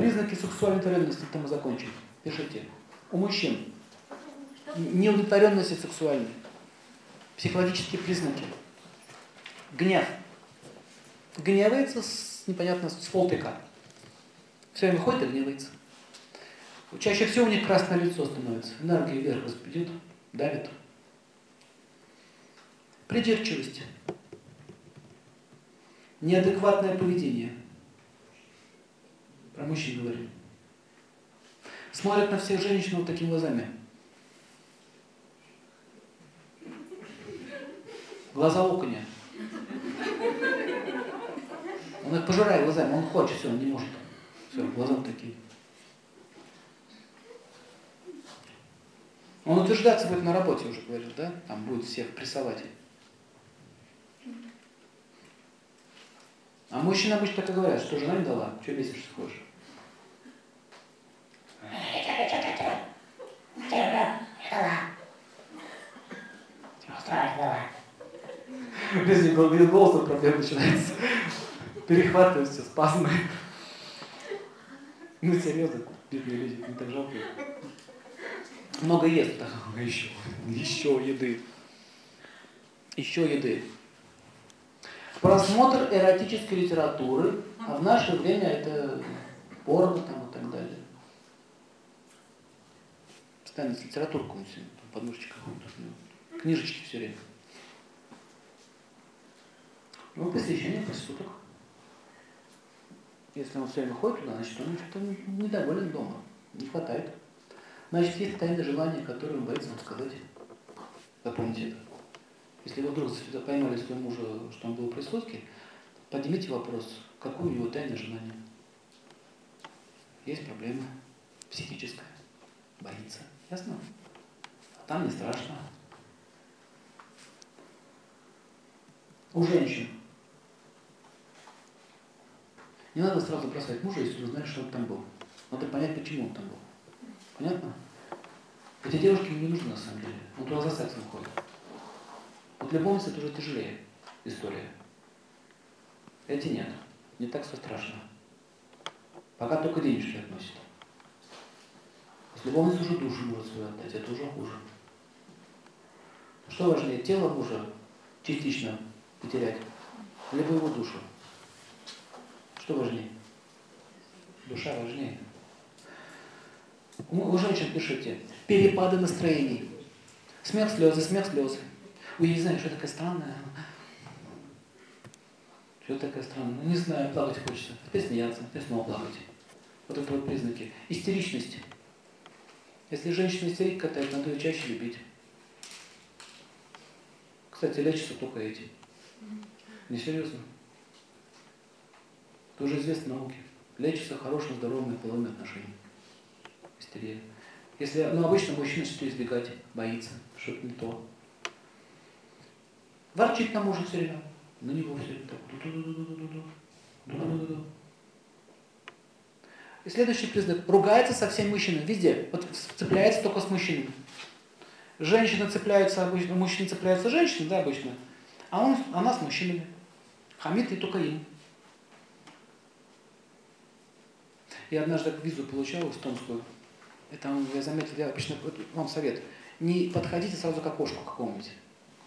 Признаки сексуальной удовлетворенности, это мы закончим. Пишите. У мужчин неудовлетворенности сексуальной, психологические признаки, гнев. Гневается с, непонятно, с полтыка. Все время ходит и гневается. Чаще всего у них красное лицо становится, энергия вверх идет, давит. Придирчивость. Неадекватное поведение. Про мужчин говорю. Смотрят на всех женщин вот такими глазами. Глаза окуня. Он их пожирает глазами, он хочет, все, он не может. Все, глаза такие. Он утверждаться будет на работе уже, говорит, да? Там будет всех прессовать. А мужчины обычно так и говорят, что жена не дала, что бесишься хочешь. Него без голоса проблем начинается. Перехватываются спазмы. Ну серьезно, бедные люди, не так жалко. Много ест, так, еще, еще еды. Еще еды. Просмотр эротической литературы, а в наше время это порно там и так далее. Постоянно с литературкой он все, подмышечка книжечки все время. Ну, посвящение проституток. Если он все время ходит туда, значит, он что-то недоволен дома, не хватает. Значит, есть тайное желание, которое он боится вам сказать. Запомните это. Если вы вдруг поймали своего мужа, что он был при сходке, поднимите вопрос, какое у него тайное желание. Есть проблема психическая, боится. Ясно? А там не страшно. У женщин. Не надо сразу бросать мужа, если вы знаете, что он там был. Надо понять, почему он там был. Понятно? Эти девушки не нужны на самом деле. Он туда за сексом ходит. Вот любовница это уже тяжелее история. Эти нет. Не так все страшно. Пока только денежки относят. С любовницей уже душу может свою отдать, это уже хуже. Что важнее, тело мужа частично потерять, либо его душу? Что важнее? Душа важнее. У женщин пишите, перепады настроений. Смех, слезы, смех, слезы. Ой, я не знаю, что такое странное. Что такое странное? Ну, не знаю, плакать хочется. Опять смеяться, опять снова плакать. Вот это вот признаки. Истеричность. Если женщина истерик катает, надо ее чаще любить. Кстати, лечатся только эти. Несерьезно. Это уже известно науке. Лечится хорошим, здоровыми половыми отношениями. Истерия. Если, ну, обычно мужчина что избегать, боится, что-то не то. Ворчит на мужа все время. На него все время так. И следующий признак. Ругается со всеми мужчинами. Везде. Вот цепляется только с мужчинами. Женщины цепляются обычно, мужчины цепляются с женщинами, да, обычно. А он, она с мужчинами. Хамит и только им. Я однажды визу получал эстонскую. Это я заметил, я обычно, вам совет. Не подходите сразу к окошку какому-нибудь,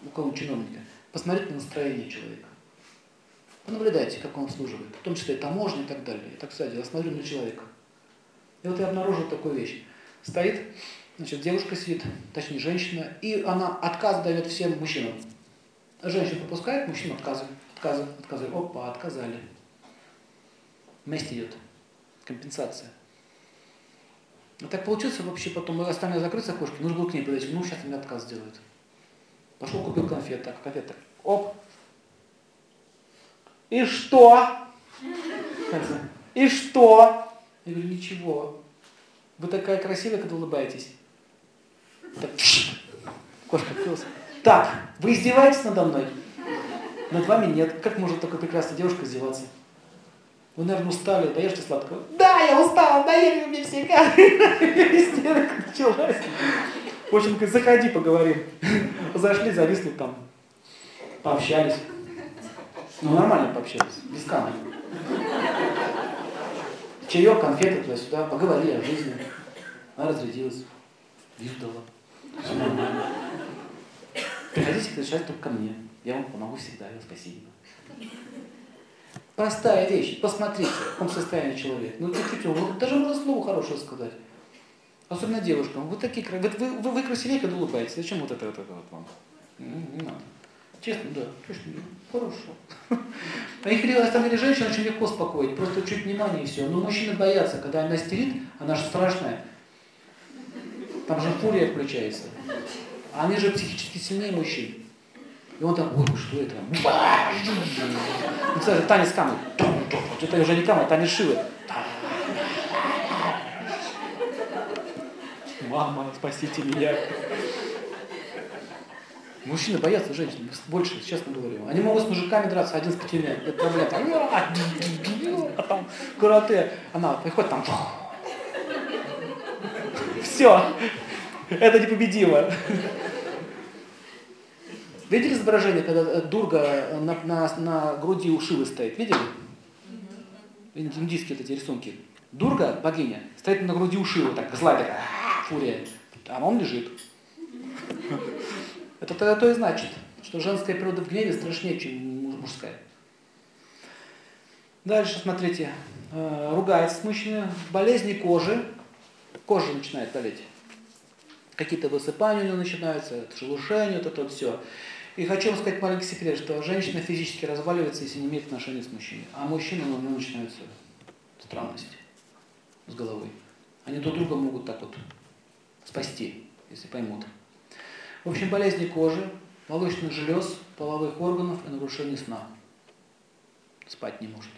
у кого-нибудь чиновника. Посмотрите на настроение человека. Понаблюдайте, как он обслуживает. В том числе таможня и так далее. Так, кстати, я смотрю на человека. И вот я обнаружил такую вещь. Стоит, значит, девушка сидит, точнее, женщина, и она отказ дает всем мужчинам. Женщина пропускает, мужчина отказывает, отказывает, отказывает. Опа, отказали. Месть идет. Компенсация. И так получилось вообще потом, мы оставили закрыть окошки, нужно было к ней подойти, ну сейчас мне отказ сделают. Пошел купил конфет, так, конфет так, оп. И что? И что? Я говорю, ничего. Вы такая красивая, когда улыбаетесь. Так, кошка открылась. Так, вы издеваетесь надо мной? Над вами нет. Как может такая прекрасная девушка издеваться? Вы, наверное, устали, поешьте сладкого. Да, я устала, доели мне все Истерика началась. В общем, заходи, поговорим. Зашли, зависли там, пообщались. Ну, нормально пообщались, без камня. Чаек, конфеты туда-сюда, поговорили о жизни. Она разрядилась, визу дала. Приходите к только ко мне. Я вам помогу всегда, и спасибо. Простая вещь. Посмотрите, в каком состоянии человек. Ну, чуть-чуть, вот, даже можно слово хорошее сказать. Особенно девушкам. Вы такие вы, вы, вы, вы красивее, когда улыбаетесь. Зачем вот это, вот это вот вам? Не, не надо. Честно, да. Точно, хорошо. А их на самом деле женщин очень легко успокоить. Просто чуть внимание и все. Но мужчины боятся, когда она стерит, она же страшная. Там же фурия включается. А они же психически сильнее мужчин. И он там, ой, что это? Ну, кстати, танец камы. Это уже не камы, танец шивы. Мама, спасите меня. Мужчины боятся женщин, больше, честно говорю. Они могут с мужиками драться один с пятью, это проблема. А там карате, она приходит там. Все, это непобедимо. Видели изображение, когда э, Дурга на, на, на груди у Шивы стоит? Видели? Индийские эти рисунки. Дурга, богиня, стоит на груди у Шивы, так, злая такая, фурия. А он лежит. Это тогда то и значит, что женская природа в гневе страшнее, чем мужская. Дальше, смотрите, э, ругается с мужчиной, болезни кожи, кожа начинает болеть. Какие-то высыпания у него начинаются, шелушение, вот это вот все. И хочу вам сказать маленький секрет, что женщина физически разваливается, если не имеет отношения с мужчиной. А мужчины, ну, ну начинаются странности с головой. Они друг друга могут так вот спасти, если поймут. В общем, болезни кожи, молочных желез, половых органов и нарушение сна. Спать не может.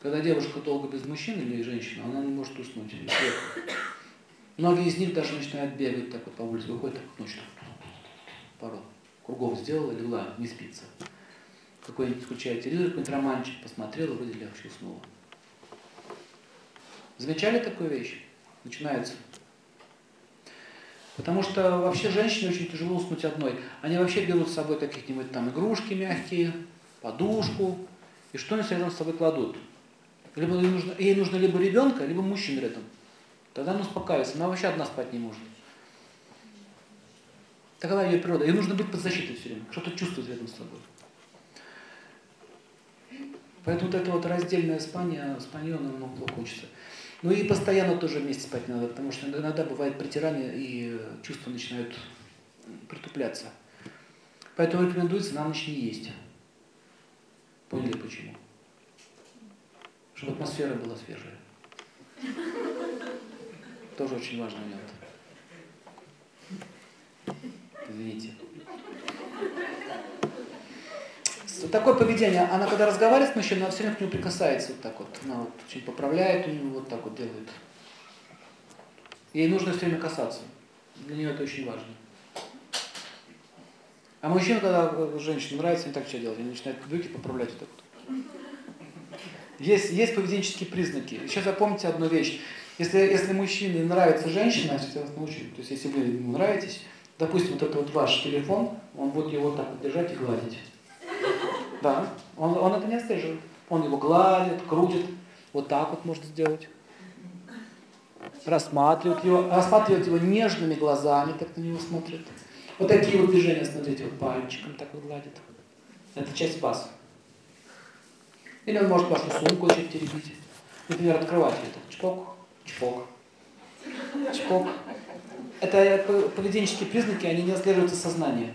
Когда девушка долго без мужчины или женщина, она не может уснуть. Многие из них даже начинают бегать так вот по улице, выходят так вот ночью. Пару кругов сделала, легла, не спится. Какой-нибудь включает телевизор, какой-нибудь романчик, посмотрела, вроде легче уснула. Замечали такую вещь? Начинается. Потому что вообще женщине очень тяжело уснуть одной. Они вообще берут с собой какие-нибудь там игрушки мягкие, подушку, и что-нибудь рядом с собой кладут. Либо ей нужно, ей нужно либо ребенка, либо мужчин рядом. Тогда она успокаивается. Она вообще одна спать не может. Такова ее природа. Ей нужно быть под защитой все время, что-то чувствовать рядом с собой. Поэтому вот это вот раздельное спание, спание оно много плохо учится. Ну и постоянно тоже вместе спать надо, потому что иногда бывает притирание и чувства начинают притупляться. Поэтому рекомендуется на ночь не есть. Поняли почему? Чтобы атмосфера была свежая. Тоже очень важный момент. Извините. Такое поведение, она когда разговаривает с мужчиной, она все время к нему прикасается вот так вот. Она вот очень поправляет у него, вот так вот делает. Ей нужно все время касаться. Для нее это очень важно. А мужчина, когда женщине нравится, не так что делать. Они начинают брюки поправлять вот так вот. Есть, есть поведенческие признаки. Сейчас запомните одну вещь. Если, если мужчине нравится женщина, сейчас я вас научу, то есть если вы ему нравитесь, допустим, вот это вот ваш телефон, он будет его вот так вот держать и гладить. Да, он, он это не отслеживает. Он его гладит, крутит, вот так вот может сделать. Рассматривает его, рассматривает его нежными глазами, так на него смотрит. Вот такие вот движения, смотрите, вот пальчиком так вот гладит. Это часть вас. Или он может вашу сумку начать теребить. Например, открывать это. Чпок, чпок, чпок. Это поведенческие признаки, они не отслеживаются сознанием.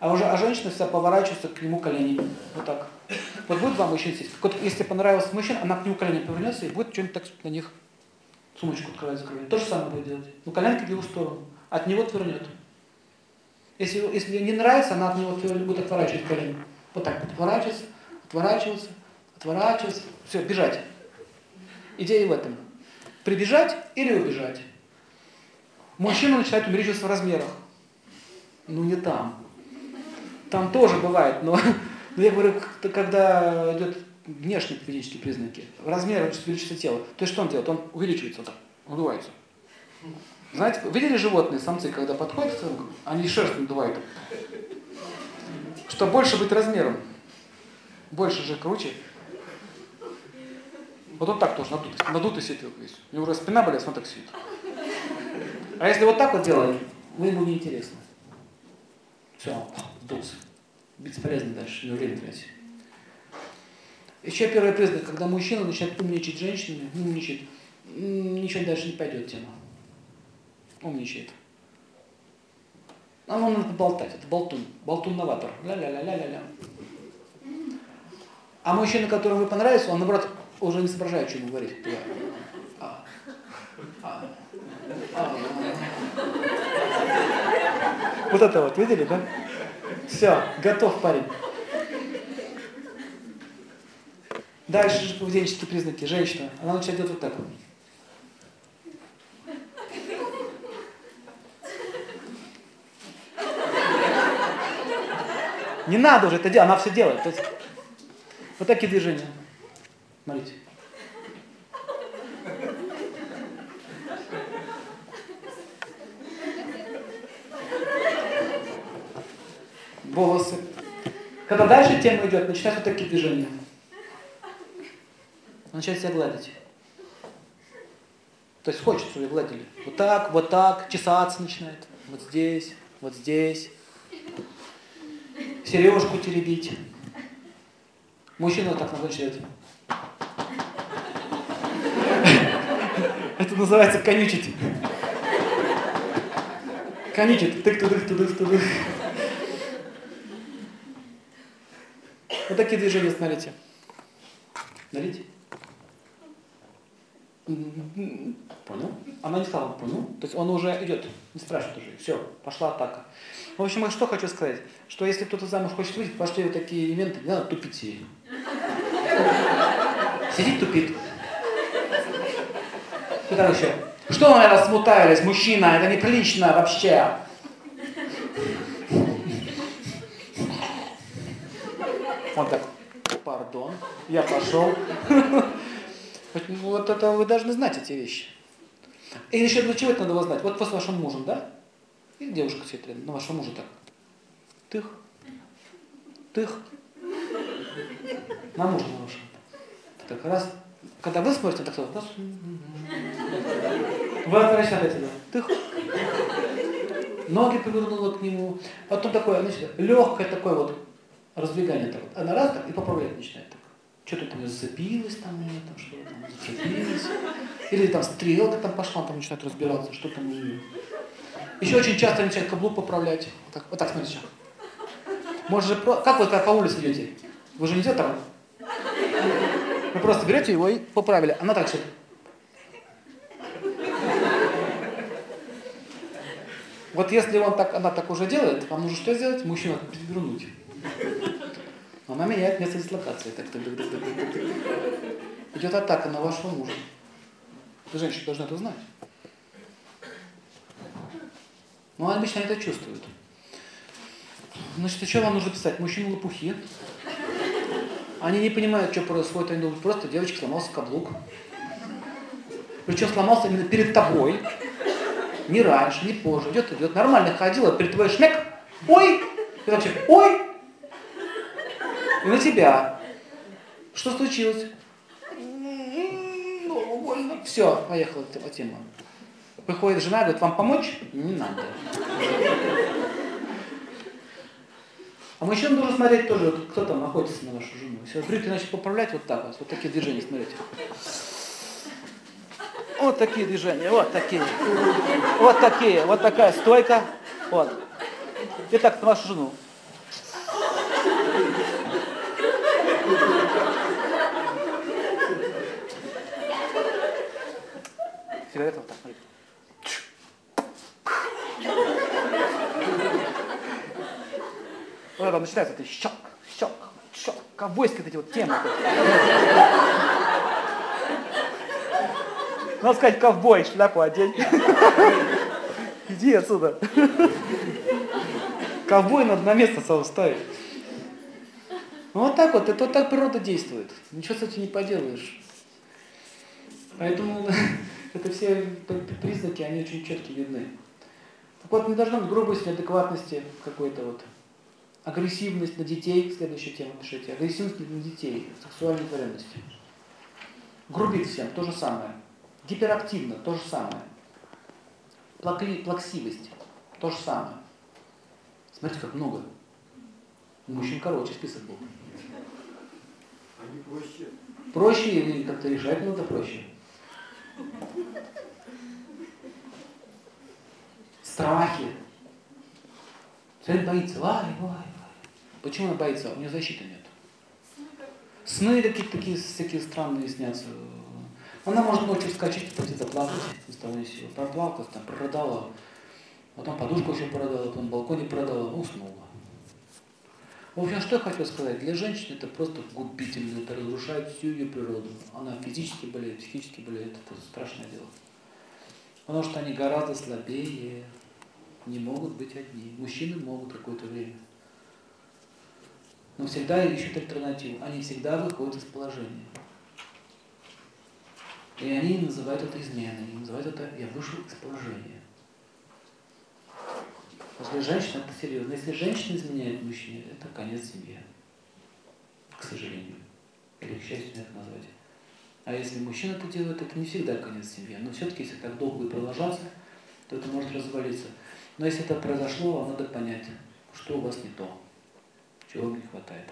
А уже а женщина вся поворачивается к нему коленями. Вот так. Вот будет вам мужчина сесть. Вот если понравился мужчина, она к нему коленями повернется и будет что-нибудь так на них сумочку открывать, закрывать. То же самое будет делать. Ну, коленки в его сторону. От него отвернет. Если, если не нравится, она от него будет отворачивать колени. Вот так, отворачиваться, отворачиваться, отворачиваться. Все, бежать. Идея в этом. Прибежать или убежать. Мужчина начинает увеличиваться в размерах. Ну не там. Там тоже бывает, но, но я говорю, когда идет внешние физические признаки, размер увеличивается тело. То есть что он делает? Он увеличивается вот так, надувается. Знаете, видели животные, самцы, когда подходят, они шерсть надувают. Чтобы больше быть размером. Больше же круче. Вот он так тоже надутый, надутый сидит весь. У него спина болит, он так сидит. А если вот так вот делать, вы ему не интересно. Все, сдулся. Бесполезно дальше, не время тратить. Еще первый признак, когда мужчина начинает умничать женщинами, умничает, ничего дальше не пойдет тема. Умничает. А он надо болтать, это болтун, болтун-новатор. Ля-ля-ля-ля-ля-ля. А мужчина, которому вы понравились, он, наоборот, уже не соображает, что ему говорить. А, а, вот это вот, видели, да? Все, готов парень. Дальше же поведенческие признаки. Женщина, она начинает делать вот так. Не надо уже это делать, она все делает. Вот такие движения. Смотрите. Волосы. Когда дальше тема идет, начинают вот такие движения. Он себя гладить. То есть хочет, чтобы ее гладили. Вот так, вот так, чесаться начинает. Вот здесь, вот здесь. Сережку теребить. Мужчина вот так начинает. Это называется конючить. Конючит. Тык-тудых-тудых-тудых. Вот такие движения, смотрите. Смотрите. Понял? Она не сказала, понял. То есть он уже идет, не спрашивает уже. Все, пошла атака. В общем, я что хочу сказать, что если кто-то замуж хочет выйти, пошли вот такие элементы, не надо тупить сидеть. Сидит, тупит. И там еще. Что наверное, смутались, мужчина, это неприлично вообще. Я пошел. Вот это вы должны знать эти вещи. И еще для чего это надо знать? Вот с вашим мужем, да? И девушка сидит рядом, на вашего мужа так. Тых. Тых. На мужа на. Так раз. Когда вы смотрите, так раз. Вы отвращаете, да. Тых. Ноги повернула к нему. Потом такое, значит, легкое такое вот раздвигание. Так. Она раз так и поправлять начинает. Так что-то там зацепилось там, или там что-то там зацепилось. Или там стрелка там пошла, там начинает разбираться, что там. Еще очень часто начинает каблук поправлять. Вот так, вот так смотрите. Может же, как вы как по улице идете? Вы же не идете там? Вы просто берете его и поправили. Она так все. Вот если он так, она так уже делает, вам нужно что сделать? Мужчину перевернуть. Она меняет место дислокации. Так, так, так, так, так, так. Идет атака на вашего мужа. Вы, женщина, должны это знать. Но ну, обычно это чувствуют. Значит, что вам нужно писать? Мужчины лопухи. Они не понимают, что происходит. Они думают, просто девочка сломался каблук. Причем сломался именно перед тобой. Не раньше, не позже. Идет, идет. Нормально ходила, перед тобой шмек. Ой! И вообще, ой! И на тебя. Что случилось? Ну, больно. Все, поехала тема. Приходит жена, говорит, вам помочь? Не надо. А мужчина должен смотреть тоже, вот, кто там находится на вашу жену. Если брюки начнет поправлять, вот так вот, вот такие движения, смотрите. Вот такие движения, вот такие. Вот такие, вот такая стойка. Вот. Итак, на вашу жену. Сигарета вот так, смотрите. Вот это начинается, это щелк, щелк, щелк, ковбойские эти вот темы. Надо сказать, ковбой, шляпу одень. Иди отсюда. Ковбой надо на место свое ставить. Ну вот так вот, это вот так природа действует. Ничего с этим не поделаешь. Поэтому это все признаки, они очень четко видны. Так вот, не должно быть грубости, адекватности какой-то вот. Агрессивность на детей, следующая тема пишите. Агрессивность на детей, сексуальной творенности. Грубит всем, то же самое. Гиперактивно, то же самое. Плакли, плаксивость, то же самое. Смотрите, как много. Мужчин короче список был. Они проще. Проще или как-то решать надо проще. Страхи. Человек боится, вай, вай, вай. Почему она боится? У нее защиты нет. Сны какие-то такие всякие странные снятся. Она может ночью вскочить, пойти заплакать из того ни сего. Проплакалась, там, прорыдала, потом подушку еще продала, потом на балконе продала, уснула. В общем, что я хочу сказать, для женщины это просто губительно, это разрушает всю ее природу. Она физически болеет, психически болеет, это страшное дело. Потому что они гораздо слабее, не могут быть одни. Мужчины могут какое-то время. Но всегда ищут альтернативу. Они всегда выходят из положения. И они называют это изменой, они называют это «я вышел из положения». Если женщина, это серьезно. Если женщина изменяет мужчине, это конец семьи. К сожалению. Или к счастью, это назвать. А если мужчина это делает, это не всегда конец семьи. Но все-таки, если так долго будет продолжаться, то это может развалиться. Но если это произошло, вам надо понять, что у вас не то, чего вам не хватает.